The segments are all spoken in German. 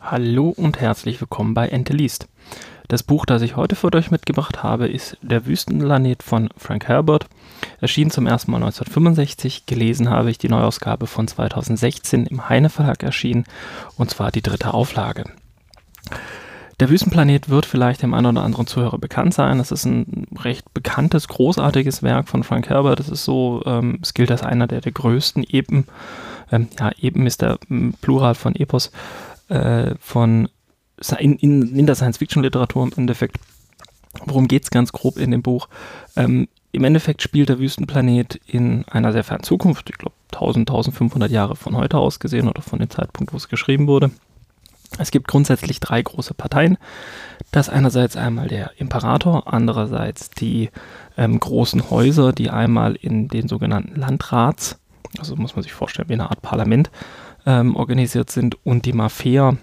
Hallo und herzlich willkommen bei Ente liest. Das Buch, das ich heute für euch mitgebracht habe, ist Der Wüstenplanet von Frank Herbert. Erschien zum ersten Mal 1965. Gelesen habe ich die Neuausgabe von 2016 im Heine Verlag erschienen und zwar die dritte Auflage. Der Wüstenplanet wird vielleicht dem einen oder anderen Zuhörer bekannt sein. Es ist ein recht bekanntes, großartiges Werk von Frank Herbert. Es ist so, ähm, es gilt als einer der, der größten Epen. Ähm, ja, Epen ist der Plural von Epos äh, von in, in, in der Science-Fiction-Literatur im Endeffekt. Worum geht es ganz grob in dem Buch? Ähm, Im Endeffekt spielt der Wüstenplanet in einer sehr fernen Zukunft, ich glaube 1000, 1500 Jahre von heute aus gesehen oder von dem Zeitpunkt, wo es geschrieben wurde. Es gibt grundsätzlich drei große Parteien. Das einerseits einmal der Imperator, andererseits die ähm, großen Häuser, die einmal in den sogenannten Landrats, also muss man sich vorstellen wie eine Art Parlament, ähm, organisiert sind und die Mafia,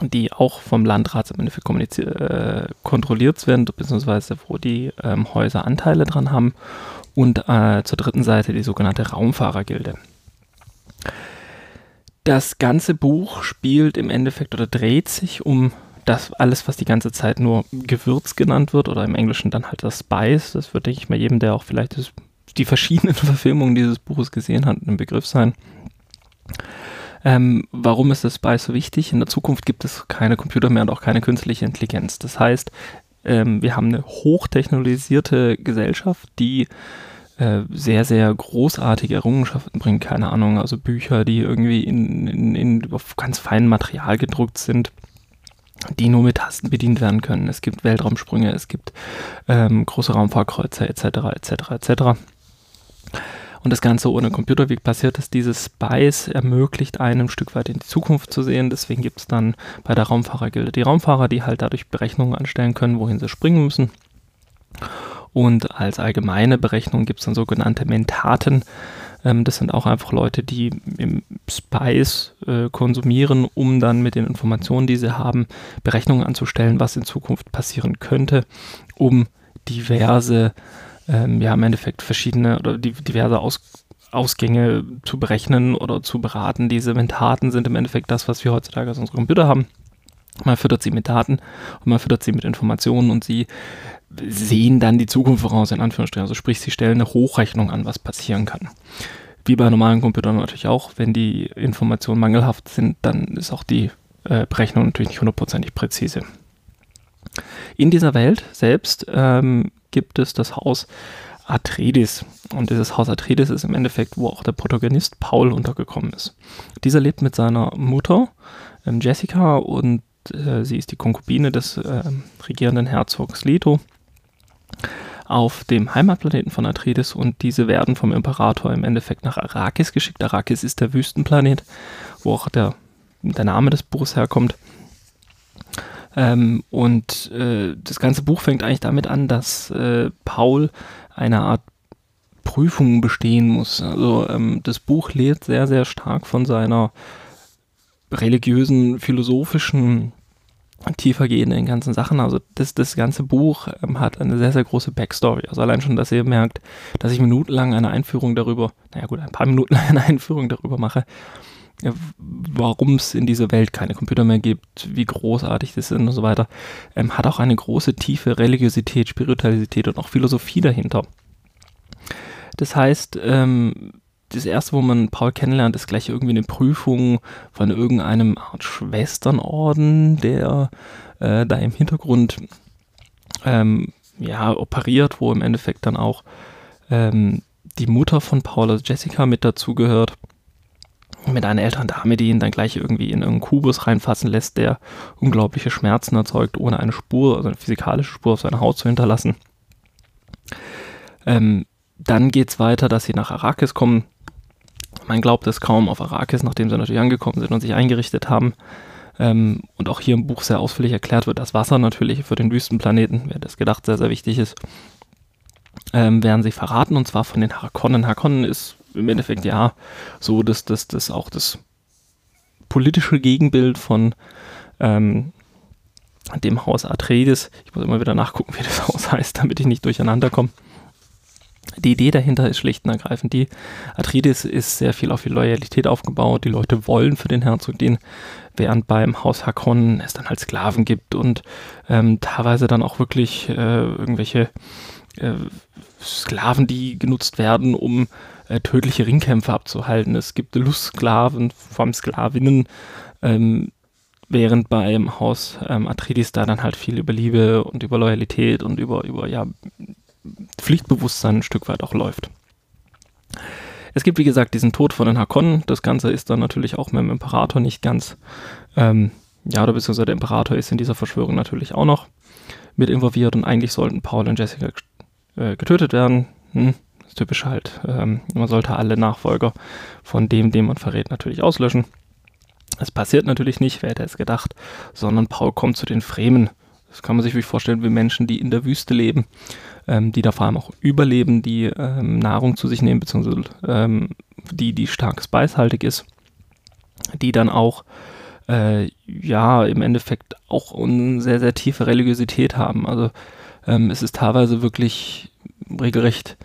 die auch vom Landrat im Endeffekt äh, kontrolliert werden, beziehungsweise wo die ähm, Häuser Anteile dran haben und äh, zur dritten Seite die sogenannte Raumfahrergilde. Das ganze Buch spielt im Endeffekt oder dreht sich um das alles, was die ganze Zeit nur Gewürz genannt wird oder im Englischen dann halt das Spice. Das wird, denke ich mal, jedem, der auch vielleicht das, die verschiedenen Verfilmungen dieses Buches gesehen hat, ein Begriff sein. Ähm, warum ist das Spice so wichtig? In der Zukunft gibt es keine Computer mehr und auch keine künstliche Intelligenz. Das heißt, ähm, wir haben eine hochtechnologisierte Gesellschaft, die äh, sehr, sehr großartige Errungenschaften bringen, keine Ahnung, also Bücher, die irgendwie in, in, in, auf ganz feinem Material gedruckt sind, die nur mit Tasten bedient werden können. Es gibt Weltraumsprünge, es gibt ähm, große Raumfahrkreuzer etc. etc. etc. Und das Ganze ohne Computer, wie passiert ist, dieses Spice ermöglicht einem ein Stück weit in die Zukunft zu sehen. Deswegen gibt es dann bei der Raumfahrergilde die Raumfahrer, die halt dadurch Berechnungen anstellen können, wohin sie springen müssen. Und als allgemeine Berechnung gibt es dann sogenannte Mentaten. Ähm, das sind auch einfach Leute, die im Spice äh, konsumieren, um dann mit den Informationen, die sie haben, Berechnungen anzustellen, was in Zukunft passieren könnte, um diverse, ähm, ja im Endeffekt verschiedene oder die, diverse Aus Ausgänge zu berechnen oder zu beraten. Diese Mentaten sind im Endeffekt das, was wir heutzutage als unsere Computer haben. Man füttert sie mit Daten und man füttert sie mit Informationen und sie sehen dann die Zukunft voraus, in Anführungsstrichen. Also sprich, sie stellen eine Hochrechnung an, was passieren kann. Wie bei normalen Computern natürlich auch, wenn die Informationen mangelhaft sind, dann ist auch die äh, Berechnung natürlich nicht hundertprozentig präzise. In dieser Welt selbst ähm, gibt es das Haus Atreides. Und dieses Haus Atreides ist im Endeffekt, wo auch der Protagonist Paul untergekommen ist. Dieser lebt mit seiner Mutter ähm, Jessica und äh, sie ist die Konkubine des äh, regierenden Herzogs Leto auf dem Heimatplaneten von Atreides und diese werden vom Imperator im Endeffekt nach Arrakis geschickt. Arrakis ist der Wüstenplanet, wo auch der, der Name des Buches herkommt. Ähm, und äh, das ganze Buch fängt eigentlich damit an, dass äh, Paul eine Art Prüfung bestehen muss. Also ähm, das Buch lebt sehr, sehr stark von seiner religiösen, philosophischen tiefer gehen in den ganzen Sachen. Also das, das ganze Buch ähm, hat eine sehr, sehr große Backstory. Also allein schon, dass ihr merkt, dass ich minutenlang eine Einführung darüber, naja gut, ein paar Minuten eine Einführung darüber mache, äh, warum es in dieser Welt keine Computer mehr gibt, wie großartig das ist und so weiter, ähm, hat auch eine große, tiefe Religiosität, Spiritualität und auch Philosophie dahinter. Das heißt, ähm, das erste, wo man Paul kennenlernt, ist gleich irgendwie eine Prüfung von irgendeinem Art Schwesternorden, der äh, da im Hintergrund ähm, ja, operiert, wo im Endeffekt dann auch ähm, die Mutter von Paul, also Jessica, mit dazugehört. Mit einer älteren Dame, die ihn dann gleich irgendwie in irgendeinen Kubus reinfassen lässt, der unglaubliche Schmerzen erzeugt, ohne eine Spur, also eine physikalische Spur auf seiner Haut zu hinterlassen. Ähm, dann geht es weiter, dass sie nach Arrakis kommen, man glaubt es kaum auf Arrakis, nachdem sie natürlich angekommen sind und sich eingerichtet haben. Ähm, und auch hier im Buch sehr ausführlich erklärt wird, dass Wasser natürlich für den Wüstenplaneten, wer das gedacht, sehr, sehr wichtig ist, ähm, werden sie verraten und zwar von den Harkonnen. Harkonnen ist im Endeffekt ja so, dass das, das auch das politische Gegenbild von ähm, dem Haus Atreides. Ich muss immer wieder nachgucken, wie das Haus heißt, damit ich nicht durcheinander komme. Die Idee dahinter ist schlicht und ergreifend die, Atreides ist sehr viel auf die Loyalität aufgebaut. Die Leute wollen für den Herzog den, während beim Haus Hakon es dann halt Sklaven gibt und ähm, teilweise dann auch wirklich äh, irgendwelche äh, Sklaven, die genutzt werden, um äh, tödliche Ringkämpfe abzuhalten. Es gibt Lustsklaven, vor allem Sklavinnen, ähm, während beim Haus ähm, Atreides da dann halt viel über Liebe und über Loyalität und über, über ja, Pflichtbewusstsein ein Stück weit auch läuft. Es gibt, wie gesagt, diesen Tod von den Hakonnen. Das Ganze ist dann natürlich auch mit dem Imperator nicht ganz, ähm, ja, oder beziehungsweise der Imperator ist in dieser Verschwörung natürlich auch noch mit involviert und eigentlich sollten Paul und Jessica äh, getötet werden. Hm, ist typisch halt. Ähm, man sollte alle Nachfolger von dem, den man verrät, natürlich auslöschen. Es passiert natürlich nicht, wer hätte es gedacht, sondern Paul kommt zu den Fremen. Das kann man sich wirklich vorstellen wie Menschen, die in der Wüste leben, ähm, die da vor allem auch überleben, die ähm, Nahrung zu sich nehmen, beziehungsweise ähm, die, die stark speishaltig ist, die dann auch äh, ja im Endeffekt auch eine sehr, sehr tiefe Religiosität haben. Also ähm, es ist teilweise wirklich regelrecht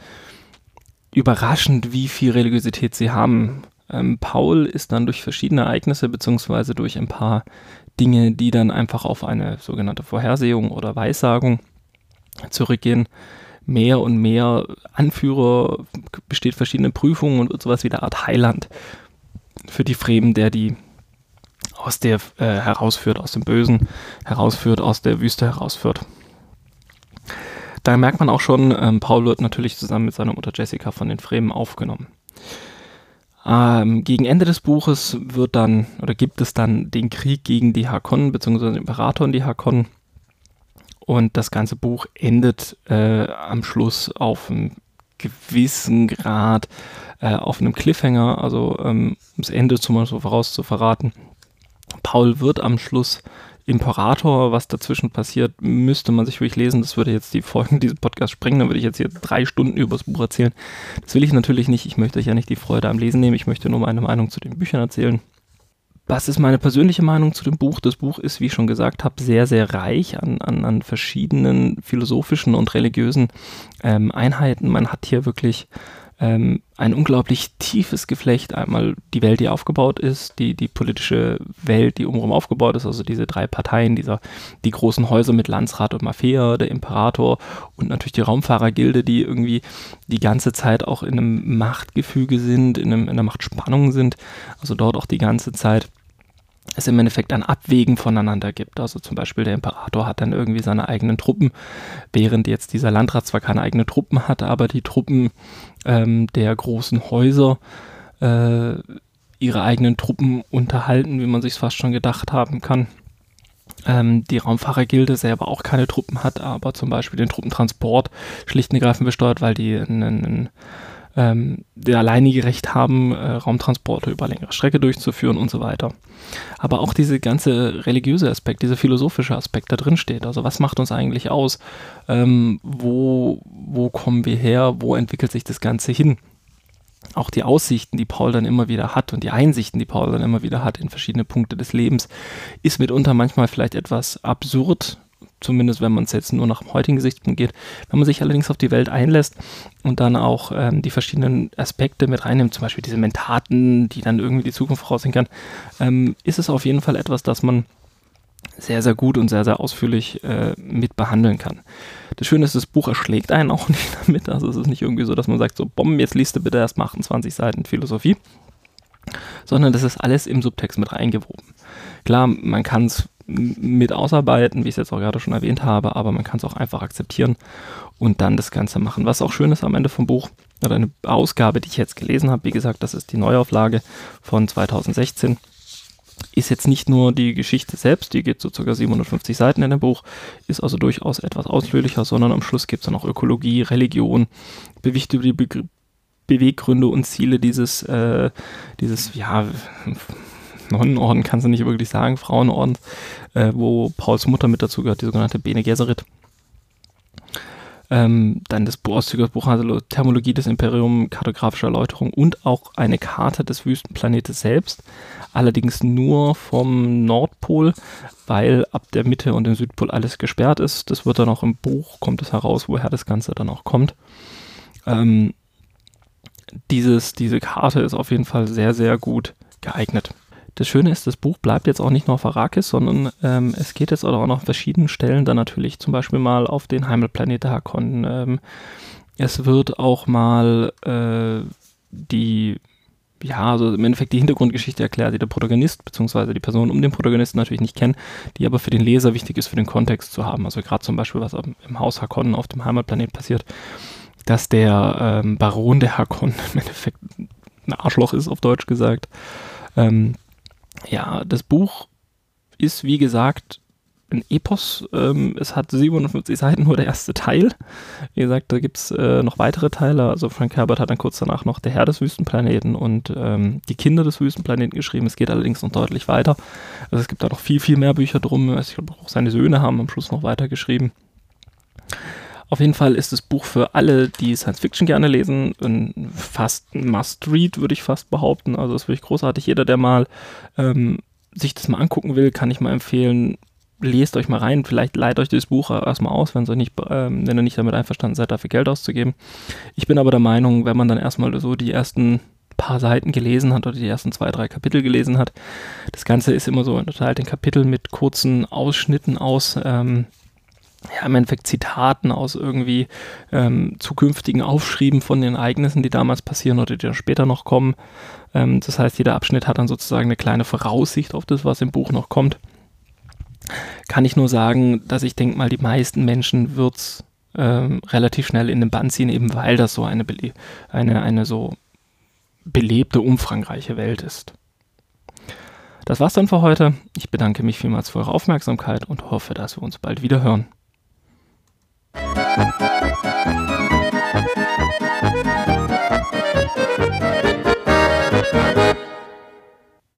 überraschend, wie viel Religiosität sie haben. Ähm, Paul ist dann durch verschiedene Ereignisse beziehungsweise durch ein paar Dinge, die dann einfach auf eine sogenannte Vorhersehung oder Weissagung zurückgehen, mehr und mehr Anführer, besteht verschiedene Prüfungen und wird sowas wie eine Art Heiland für die Fremen, der die aus der äh, herausführt, aus dem Bösen herausführt, aus der Wüste herausführt. Da merkt man auch schon, ähm, Paul wird natürlich zusammen mit seiner Mutter Jessica von den Fremen aufgenommen. Ähm, gegen Ende des Buches wird dann oder gibt es dann den Krieg gegen die Hakonnen beziehungsweise den Imperator und die Hakonnen. Und das ganze Buch endet äh, am Schluss auf einem gewissen Grad äh, auf einem Cliffhanger, also ähm, ums Ende zum Beispiel voraus zu verraten. Paul wird am Schluss Imperator, was dazwischen passiert, müsste man sich wirklich lesen. Das würde jetzt die Folgen dieses Podcasts sprengen. Dann würde ich jetzt hier drei Stunden über das Buch erzählen. Das will ich natürlich nicht. Ich möchte euch ja nicht die Freude am Lesen nehmen. Ich möchte nur meine Meinung zu den Büchern erzählen. Was ist meine persönliche Meinung zu dem Buch? Das Buch ist, wie ich schon gesagt habe, sehr, sehr reich an, an, an verschiedenen philosophischen und religiösen ähm, Einheiten. Man hat hier wirklich ähm, ein unglaublich tiefes Geflecht. Einmal die Welt, die aufgebaut ist, die, die politische Welt, die umherum aufgebaut ist, also diese drei Parteien, dieser, die großen Häuser mit Landsrat und Mafia, der Imperator und natürlich die Raumfahrergilde, die irgendwie die ganze Zeit auch in einem Machtgefüge sind, in, einem, in einer Machtspannung sind, also dort auch die ganze Zeit es im Endeffekt ein Abwägen voneinander gibt. Also zum Beispiel der Imperator hat dann irgendwie seine eigenen Truppen, während jetzt dieser Landrat zwar keine eigenen Truppen hat, aber die Truppen ähm, der großen Häuser äh, ihre eigenen Truppen unterhalten, wie man sich fast schon gedacht haben kann. Ähm, die Raumfahrergilde selber auch keine Truppen hat, aber zum Beispiel den Truppentransport schlicht und ergreifend besteuert, weil die einen, einen ähm, der alleinige Recht haben, äh, Raumtransporte über längere Strecke durchzuführen und so weiter. Aber auch diese ganze religiöse Aspekt, dieser philosophische Aspekt da drin steht. Also was macht uns eigentlich aus? Ähm, wo, wo kommen wir her? Wo entwickelt sich das Ganze hin? Auch die Aussichten, die Paul dann immer wieder hat und die Einsichten, die Paul dann immer wieder hat in verschiedene Punkte des Lebens, ist mitunter manchmal vielleicht etwas absurd zumindest wenn man es jetzt nur nach dem heutigen Gesichtspunkt geht. Wenn man sich allerdings auf die Welt einlässt und dann auch ähm, die verschiedenen Aspekte mit reinnimmt, zum Beispiel diese Mentaten, die dann irgendwie die Zukunft voraussehen kann, ähm, ist es auf jeden Fall etwas, das man sehr, sehr gut und sehr, sehr ausführlich äh, mit behandeln kann. Das Schöne ist, das Buch erschlägt einen auch nicht damit. Also es ist nicht irgendwie so, dass man sagt, so, Bomben, jetzt liest du bitte erst mal 28 Seiten Philosophie, sondern das ist alles im Subtext mit reingewoben. Klar, man kann es mit ausarbeiten, wie ich es jetzt auch gerade schon erwähnt habe, aber man kann es auch einfach akzeptieren und dann das Ganze machen. Was auch schön ist am Ende vom Buch, oder eine Ausgabe, die ich jetzt gelesen habe, wie gesagt, das ist die Neuauflage von 2016, ist jetzt nicht nur die Geschichte selbst, die geht so ca. 750 Seiten in dem Buch, ist also durchaus etwas ausführlicher, sondern am Schluss gibt es dann auch Ökologie, Religion, die Be Beweggründe und Ziele dieses, äh, dieses, ja, Nonnenorden kannst du nicht wirklich sagen, Frauenorden, äh, wo Pauls Mutter mit dazu gehört, die sogenannte Bene Gesserit. Ähm, dann das Auszüge Buch also Thermologie des Imperium, kartografische Erläuterung und auch eine Karte des Wüstenplanetes selbst. Allerdings nur vom Nordpol, weil ab der Mitte und dem Südpol alles gesperrt ist. Das wird dann auch im Buch, kommt es heraus, woher das Ganze dann auch kommt. Ähm, dieses, diese Karte ist auf jeden Fall sehr, sehr gut geeignet. Das Schöne ist, das Buch bleibt jetzt auch nicht nur auf Arrakis, sondern ähm, es geht jetzt auch noch an verschiedenen Stellen dann natürlich zum Beispiel mal auf den Heimatplanet Hakon. Ähm, es wird auch mal äh, die, ja, also im Endeffekt die Hintergrundgeschichte erklärt, die der Protagonist bzw. die Person um den Protagonisten natürlich nicht kennen, die aber für den Leser wichtig ist, für den Kontext zu haben. Also gerade zum Beispiel, was im Haus Hakon auf dem Heimatplanet passiert, dass der ähm, Baron der Hakon im Endeffekt ein Arschloch ist, auf Deutsch gesagt. Ähm, ja, das Buch ist, wie gesagt, ein Epos. Ähm, es hat 57 Seiten, nur der erste Teil. Wie gesagt, da gibt es äh, noch weitere Teile. Also Frank Herbert hat dann kurz danach noch Der Herr des Wüstenplaneten und ähm, Die Kinder des Wüstenplaneten geschrieben. Es geht allerdings noch deutlich weiter. Also es gibt da noch viel, viel mehr Bücher drum. Ich glaube, auch seine Söhne haben am Schluss noch weitergeschrieben. Auf jeden Fall ist das Buch für alle, die Science Fiction gerne lesen, ein fast ein Must-Read, würde ich fast behaupten. Also das ist wirklich großartig. Jeder, der mal ähm, sich das mal angucken will, kann ich mal empfehlen, lest euch mal rein, vielleicht leiht euch das Buch erstmal aus, wenn, nicht, ähm, wenn ihr nicht damit einverstanden seid, dafür Geld auszugeben. Ich bin aber der Meinung, wenn man dann erstmal so die ersten paar Seiten gelesen hat oder die ersten zwei, drei Kapitel gelesen hat, das Ganze ist immer so unterteilt in Kapitel mit kurzen Ausschnitten aus ähm, ja, im Endeffekt Zitaten aus irgendwie ähm, zukünftigen Aufschrieben von den Ereignissen, die damals passieren oder die dann später noch kommen. Ähm, das heißt, jeder Abschnitt hat dann sozusagen eine kleine Voraussicht auf das, was im Buch noch kommt. Kann ich nur sagen, dass ich denke mal, die meisten Menschen wird es ähm, relativ schnell in den Band ziehen, eben weil das so eine, eine, eine so belebte, umfangreiche Welt ist. Das war's dann für heute. Ich bedanke mich vielmals für eure Aufmerksamkeit und hoffe, dass wir uns bald wieder hören. Thank you.